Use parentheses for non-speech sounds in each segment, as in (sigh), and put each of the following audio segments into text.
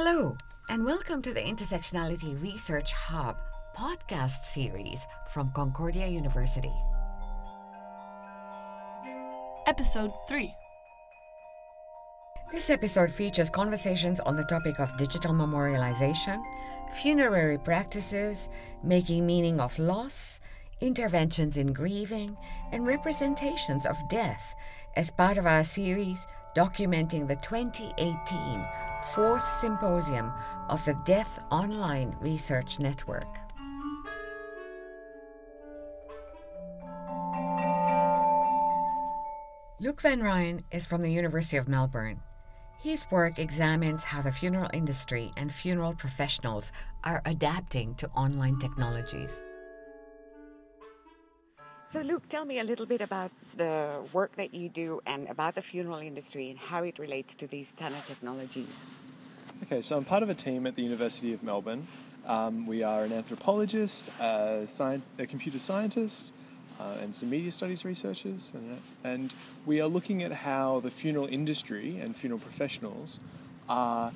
Hello, and welcome to the Intersectionality Research Hub podcast series from Concordia University. Episode 3 This episode features conversations on the topic of digital memorialization, funerary practices, making meaning of loss, interventions in grieving, and representations of death as part of our series documenting the 2018 fourth symposium of the Death Online Research Network. Luke Van Ryn is from the University of Melbourne. His work examines how the funeral industry and funeral professionals are adapting to online technologies. So, Luke, tell me a little bit about the work that you do and about the funeral industry and how it relates to these of technologies. Okay, so I'm part of a team at the University of Melbourne. Um, we are an anthropologist, a, sci- a computer scientist, uh, and some media studies researchers, and, and we are looking at how the funeral industry and funeral professionals are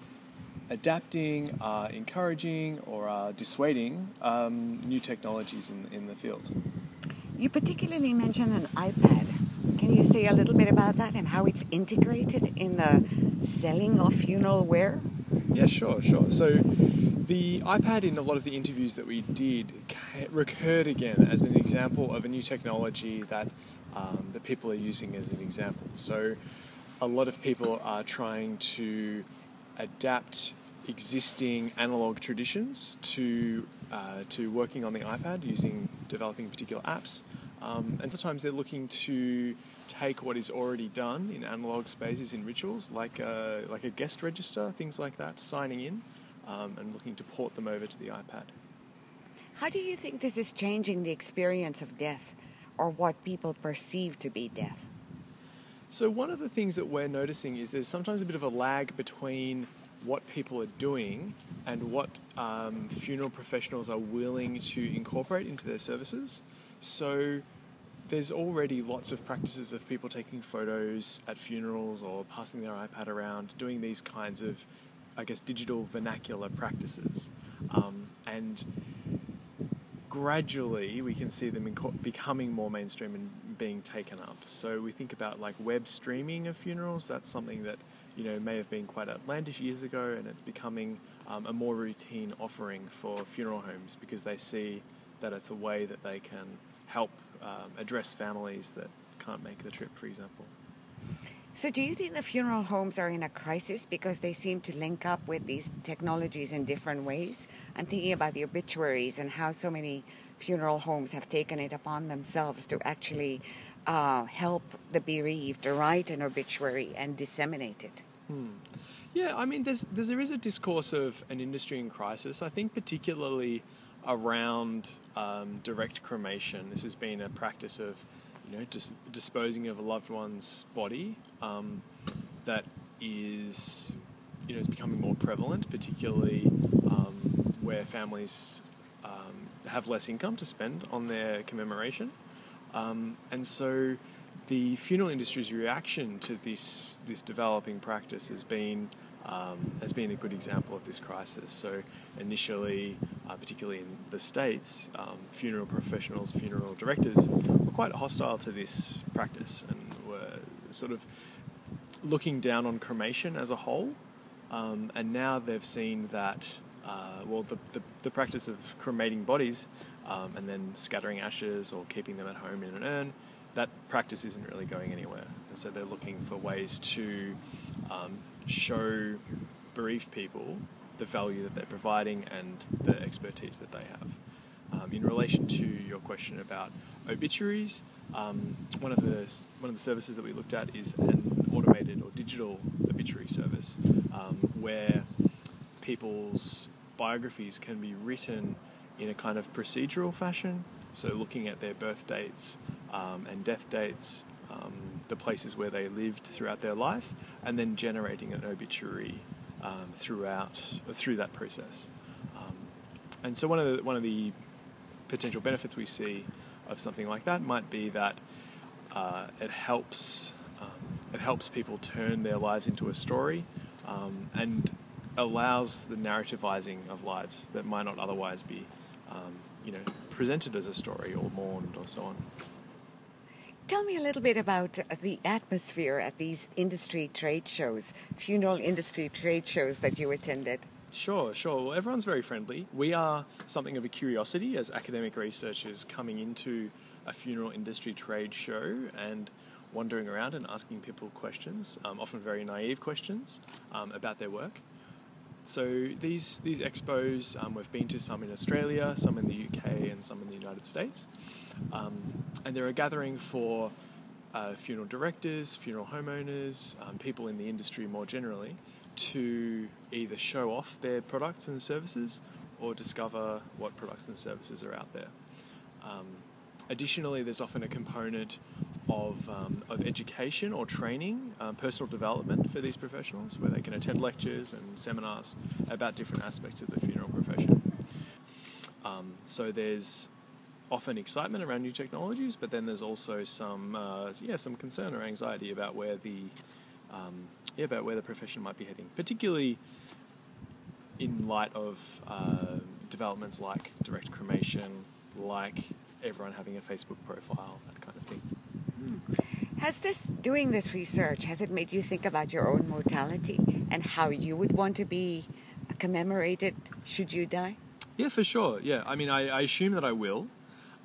adapting, are encouraging, or are dissuading um, new technologies in, in the field. You particularly mentioned an iPad. Can you say a little bit about that and how it's integrated in the selling of funeral wear? Yeah, sure, sure. So the iPad in a lot of the interviews that we did recurred again as an example of a new technology that um, that people are using as an example. So a lot of people are trying to adapt existing analog traditions to uh, to working on the iPad using developing particular apps. Um, and sometimes they're looking to take what is already done in analog spaces in rituals, like a, like a guest register, things like that, signing in, um, and looking to port them over to the iPad. How do you think this is changing the experience of death or what people perceive to be death? So, one of the things that we're noticing is there's sometimes a bit of a lag between what people are doing and what um, funeral professionals are willing to incorporate into their services. So there's already lots of practices of people taking photos at funerals or passing their iPad around, doing these kinds of, I guess, digital vernacular practices. Um, and gradually we can see them becoming more mainstream and being taken up. So we think about like web streaming of funerals. That's something that you know may have been quite outlandish years ago, and it's becoming um, a more routine offering for funeral homes because they see that it's a way that they can help um, address families that can't make the trip, for example. So, do you think the funeral homes are in a crisis because they seem to link up with these technologies in different ways? I'm thinking about the obituaries and how so many funeral homes have taken it upon themselves to actually uh, help the bereaved write an obituary and disseminate it. Hmm. Yeah, I mean, there's, there's, there is a discourse of an industry in crisis. I think particularly around um, direct cremation. This has been a practice of you know, dis- disposing of a loved one's body um, that is, you know, is becoming more prevalent, particularly um, where families um, have less income to spend on their commemoration. Um, and so the funeral industry's reaction to this this developing practice has been um, has been a good example of this crisis. So initially, uh, particularly in the states, um, funeral professionals, funeral directors were quite hostile to this practice and were sort of looking down on cremation as a whole. Um, and now they've seen that, uh, well, the, the, the, practice of cremating bodies um, and then scattering ashes or keeping them at home in an urn, that practice isn't really going anywhere. And so they're looking for ways to um, show bereaved people the value that they're providing and the expertise that they have. Um, in relation to your question about obituaries, um, one of the one of the services that we looked at is an automated or digital obituary service, um, where people's biographies can be written in a kind of procedural fashion. So, looking at their birth dates um, and death dates, the places where they lived throughout their life, and then generating an obituary um, throughout through that process. Um, and so, one of the one of the potential benefits we see of something like that might be that uh, it helps um, it helps people turn their lives into a story, um, and allows the narrativizing of lives that might not otherwise be, um, you know, presented as a story or mourned or so on. Tell me a little bit about the atmosphere at these industry trade shows, funeral industry trade shows that you attended. Sure, sure. Well, everyone's very friendly. We are something of a curiosity as academic researchers coming into a funeral industry trade show and wandering around and asking people questions, um, often very naive questions um, about their work. So these these expos, um, we've been to some in Australia, some in the UK, and some in the United States, um, and they're a gathering for uh, funeral directors, funeral homeowners, um, people in the industry more generally, to either show off their products and services or discover what products and services are out there. Um, additionally, there's often a component of, um, of education or training, um, personal development for these professionals, where they can attend lectures and seminars about different aspects of the funeral profession. Um, so there's often excitement around new technologies, but then there's also some uh, yeah some concern or anxiety about where the um, yeah about where the profession might be heading, particularly in light of uh, developments like direct cremation, like everyone having a Facebook profile, that kind of thing. Has this doing this research has it made you think about your own mortality and how you would want to be commemorated should you die? Yeah, for sure. Yeah, I mean, I, I assume that I will,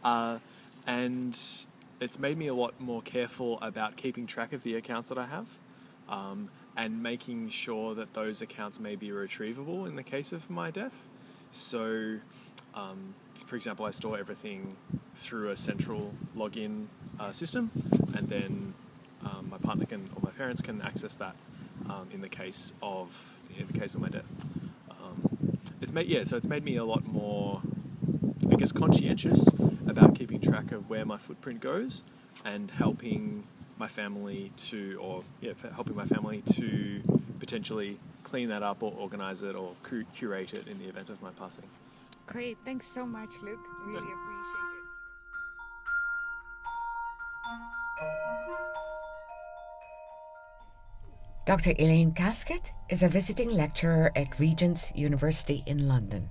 uh, and it's made me a lot more careful about keeping track of the accounts that I have, um, and making sure that those accounts may be retrievable in the case of my death. So, um, for example, I store everything through a central login uh, system, and then um, my partner can or my parents can access that um, in the case of in the case of my death. Um, it's made yeah, so it's made me a lot more, I guess, conscientious about keeping track of where my footprint goes and helping my family to or yeah, helping my family to potentially clean that up or organize it or curate it in the event of my passing. Great, thanks so much, Luke. Really Dr. Elaine Kasket is a visiting lecturer at Regent's University in London.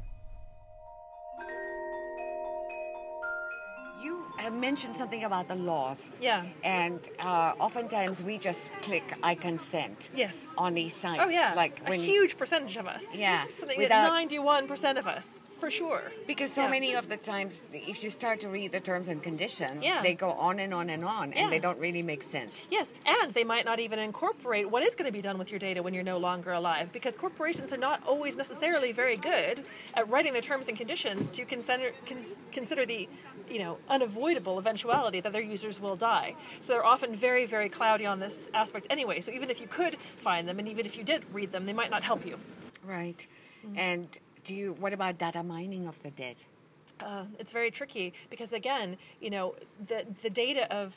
You have mentioned something about the laws. Yeah. And uh, oftentimes we just click I consent Yes. on these sites. Oh yeah. Like a huge percentage of us. Yeah, Something without- like 91% of us, for sure. Because so Yeah. many of the times, if you start to read the terms and conditions, Yeah. they go on and on and on, Yeah. and they don't really make sense. Yes, and they might not even incorporate what is going to be done with your data when you're no longer alive, because corporations are not always necessarily very good at writing their terms and conditions to consider cons- consider the, you know, unavoidable eventuality that their users will die. So they're often very, very cloudy on this aspect anyway. So even if you could find them, and even if you did read them, they might not help you. Right. Mm-hmm. And do you? What about data mining of the dead? uh, it's very tricky because again, you know, the the data of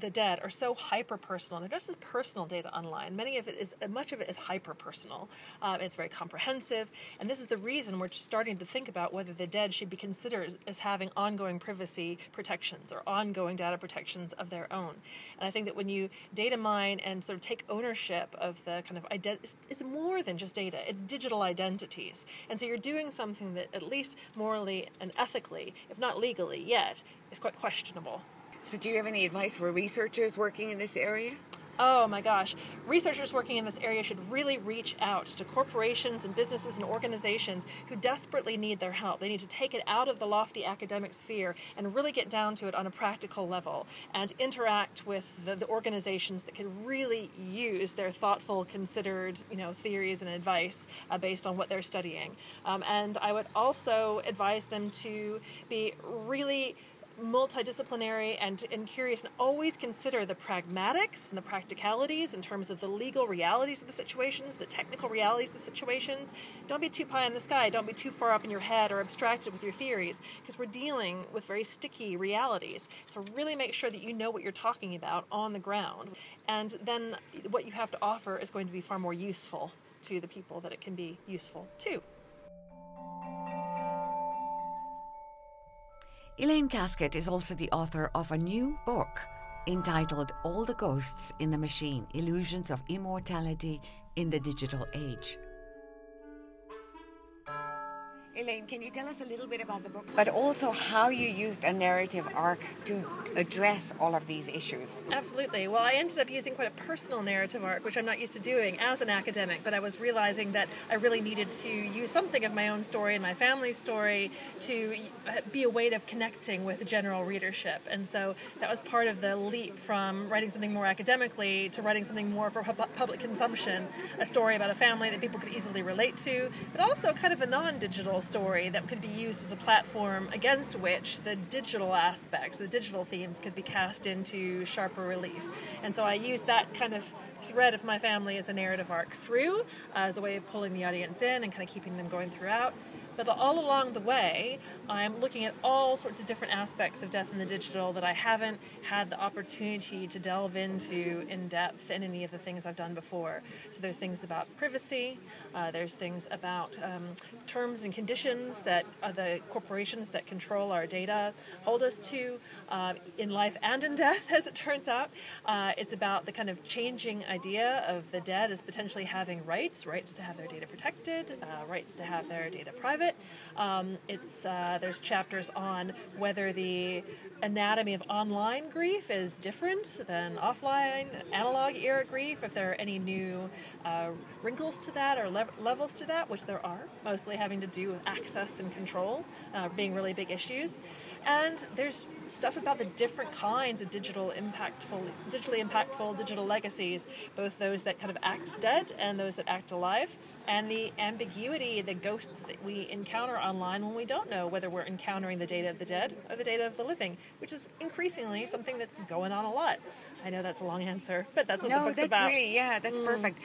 the dead are so hyper personal. They're not just personal data online. Many of it is much of it is hyper personal. Um, it's very comprehensive, and this is the reason we're starting to think about whether the dead should be considered as having ongoing privacy protections or ongoing data protections of their own. And I think that when you data mine and sort of take ownership of the kind of identity, it's more than just data. It's digital identities, and so you're doing something that at least morally and ethically, if not legally yet, is quite questionable. So, do you have any advice for researchers working in this area? Oh my gosh. Researchers working in this area should really reach out to corporations and businesses and organizations who desperately need their help. They need to take it out of the lofty academic sphere and really get down to it on a practical level and interact with the, the organizations that can really use their thoughtful, considered, you know, theories and advice uh, based on what they're studying. Um, and I would also advise them to be really multidisciplinary and, and curious and always consider the pragmatics and the practicalities in terms of the legal realities of the situations, the technical realities of the situations. Don't be too pie in the sky. Don't be too far up in your head or abstracted with your theories because we're dealing with very sticky realities. So really make sure that you know what you're talking about on the ground. And then what you have to offer is going to be far more useful to the people that it can be useful to. Elaine Kasket is also the author of a new book entitled All the Ghosts in the Machine Illusions of Immortality in the Digital Age. Elaine, can you tell us a little bit about the book, but also how you used a narrative arc to address all of these issues? Absolutely. Well, I ended up using quite a personal narrative arc, which I'm not used to doing as an academic, but I was realizing that I really needed to use something of my own story and my family's story to uh, be a way of connecting with general readership. And so that was part of the leap from writing something more academically to writing something more for public consumption, a story about a family that people could easily relate to, but also kind of a non digital story that could be used as a platform against which the digital aspects, the digital themes could be cast into sharper relief. And so I used that kind of thread of my family as a narrative arc through, uh, as a way of pulling the audience in and kind of keeping them going throughout. But all along the way, I'm looking at all sorts of different aspects of death in the digital that I haven't had the opportunity to delve into in depth in any of the things I've done before. So there's things about privacy, uh, there's things about um, terms and conditions that uh, the corporations that control our data hold us to uh, in life and in death, (laughs) as it turns out. Uh, it's about the kind of changing idea of the dead as potentially having rights, rights to have their data protected, uh, rights to have their data private it. Um, it's uh, there's chapters on whether the anatomy of online grief is different than offline analog era grief. If there are any new uh, wrinkles to that or le- levels to that, which there are, mostly having to do with access and control uh, being really big issues. And there's stuff about the different kinds of digital impactful, digitally impactful digital legacies, both those that kind of act dead and those that act alive, and the ambiguity, the ghosts that we encounter online when we don't know whether we're encountering the data of the dead or the data of the living, which is increasingly something that's going on a lot. I know that's a long answer, but that's what no, the book's that's about. Really, yeah, that's mm. perfect.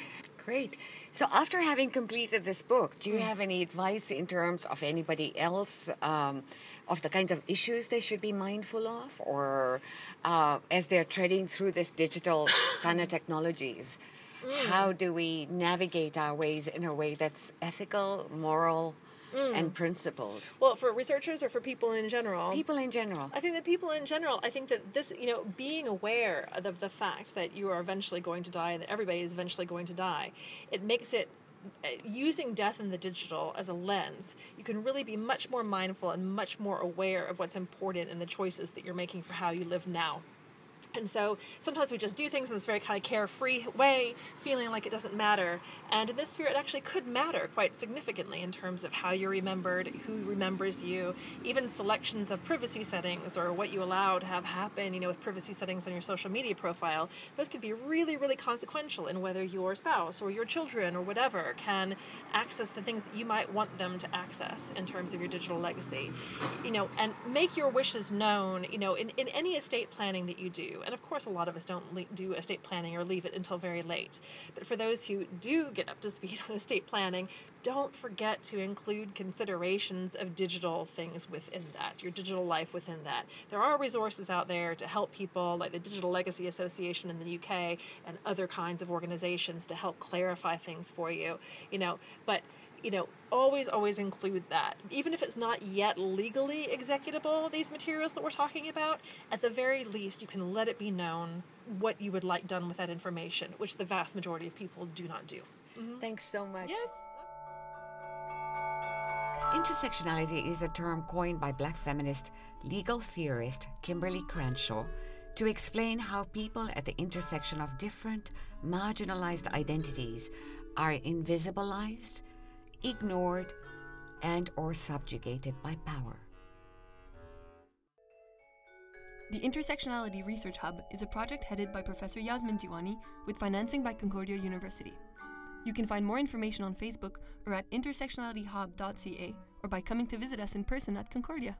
Great. So, after having completed this book, do you mm. have any advice in terms of anybody else, um, of the kinds of issues they should be mindful of, or uh, as they're treading through this digital (coughs) kind of technologies? Mm. How do we navigate our ways in a way that's ethical, moral, mm. and principled. Well, for researchers or for people in general? People in general. I think that people in general, I think that this, you know, being aware of the fact that you are eventually going to die and that everybody is eventually going to die, it makes it uh, using death in the digital as a lens, you can really be much more mindful and much more aware of what's important in the choices that you're making for how you live now. And so sometimes we just do things in this very kind of carefree way, feeling like it doesn't matter. And in this sphere, it actually could matter quite significantly in terms of how you're remembered, who remembers you, even selections of privacy settings or what you allow to have happen, you know, with privacy settings on your social media profile. Those could be really, really consequential in whether your spouse or your children or whatever can access the things that you might want them to access in terms of your digital legacy. You know, and make your wishes known, you know, in, in any estate planning that you do and of course, a lot of us don't le- do estate planning or leave it until very late. But for those who do get up to speed (laughs) on estate planning, don't forget to include considerations of digital things within that, your digital life within that. There are resources out there to help people, like the Digital Legacy Association in the UK and other kinds of organizations to help clarify things for you. You know, but you know, always, always include that. Even if it's not yet legally executable, these materials that we're talking about, at the very least, you can let it be known what you would like done with that information, which the vast majority of people do not do. Mm-hmm. Thanks so much. Yes. Intersectionality is a term coined by black feminist legal theorist Kimberlé Crenshaw to explain how people at the intersection of different marginalized identities are invisibilized ignored, and or subjugated by power. The Intersectionality Research Hub is a project headed by Professor Yasmin Jiwani with financing by Concordia University. You can find more information on Facebook or at intersectionalityhub.ca or by coming to visit us in person at Concordia.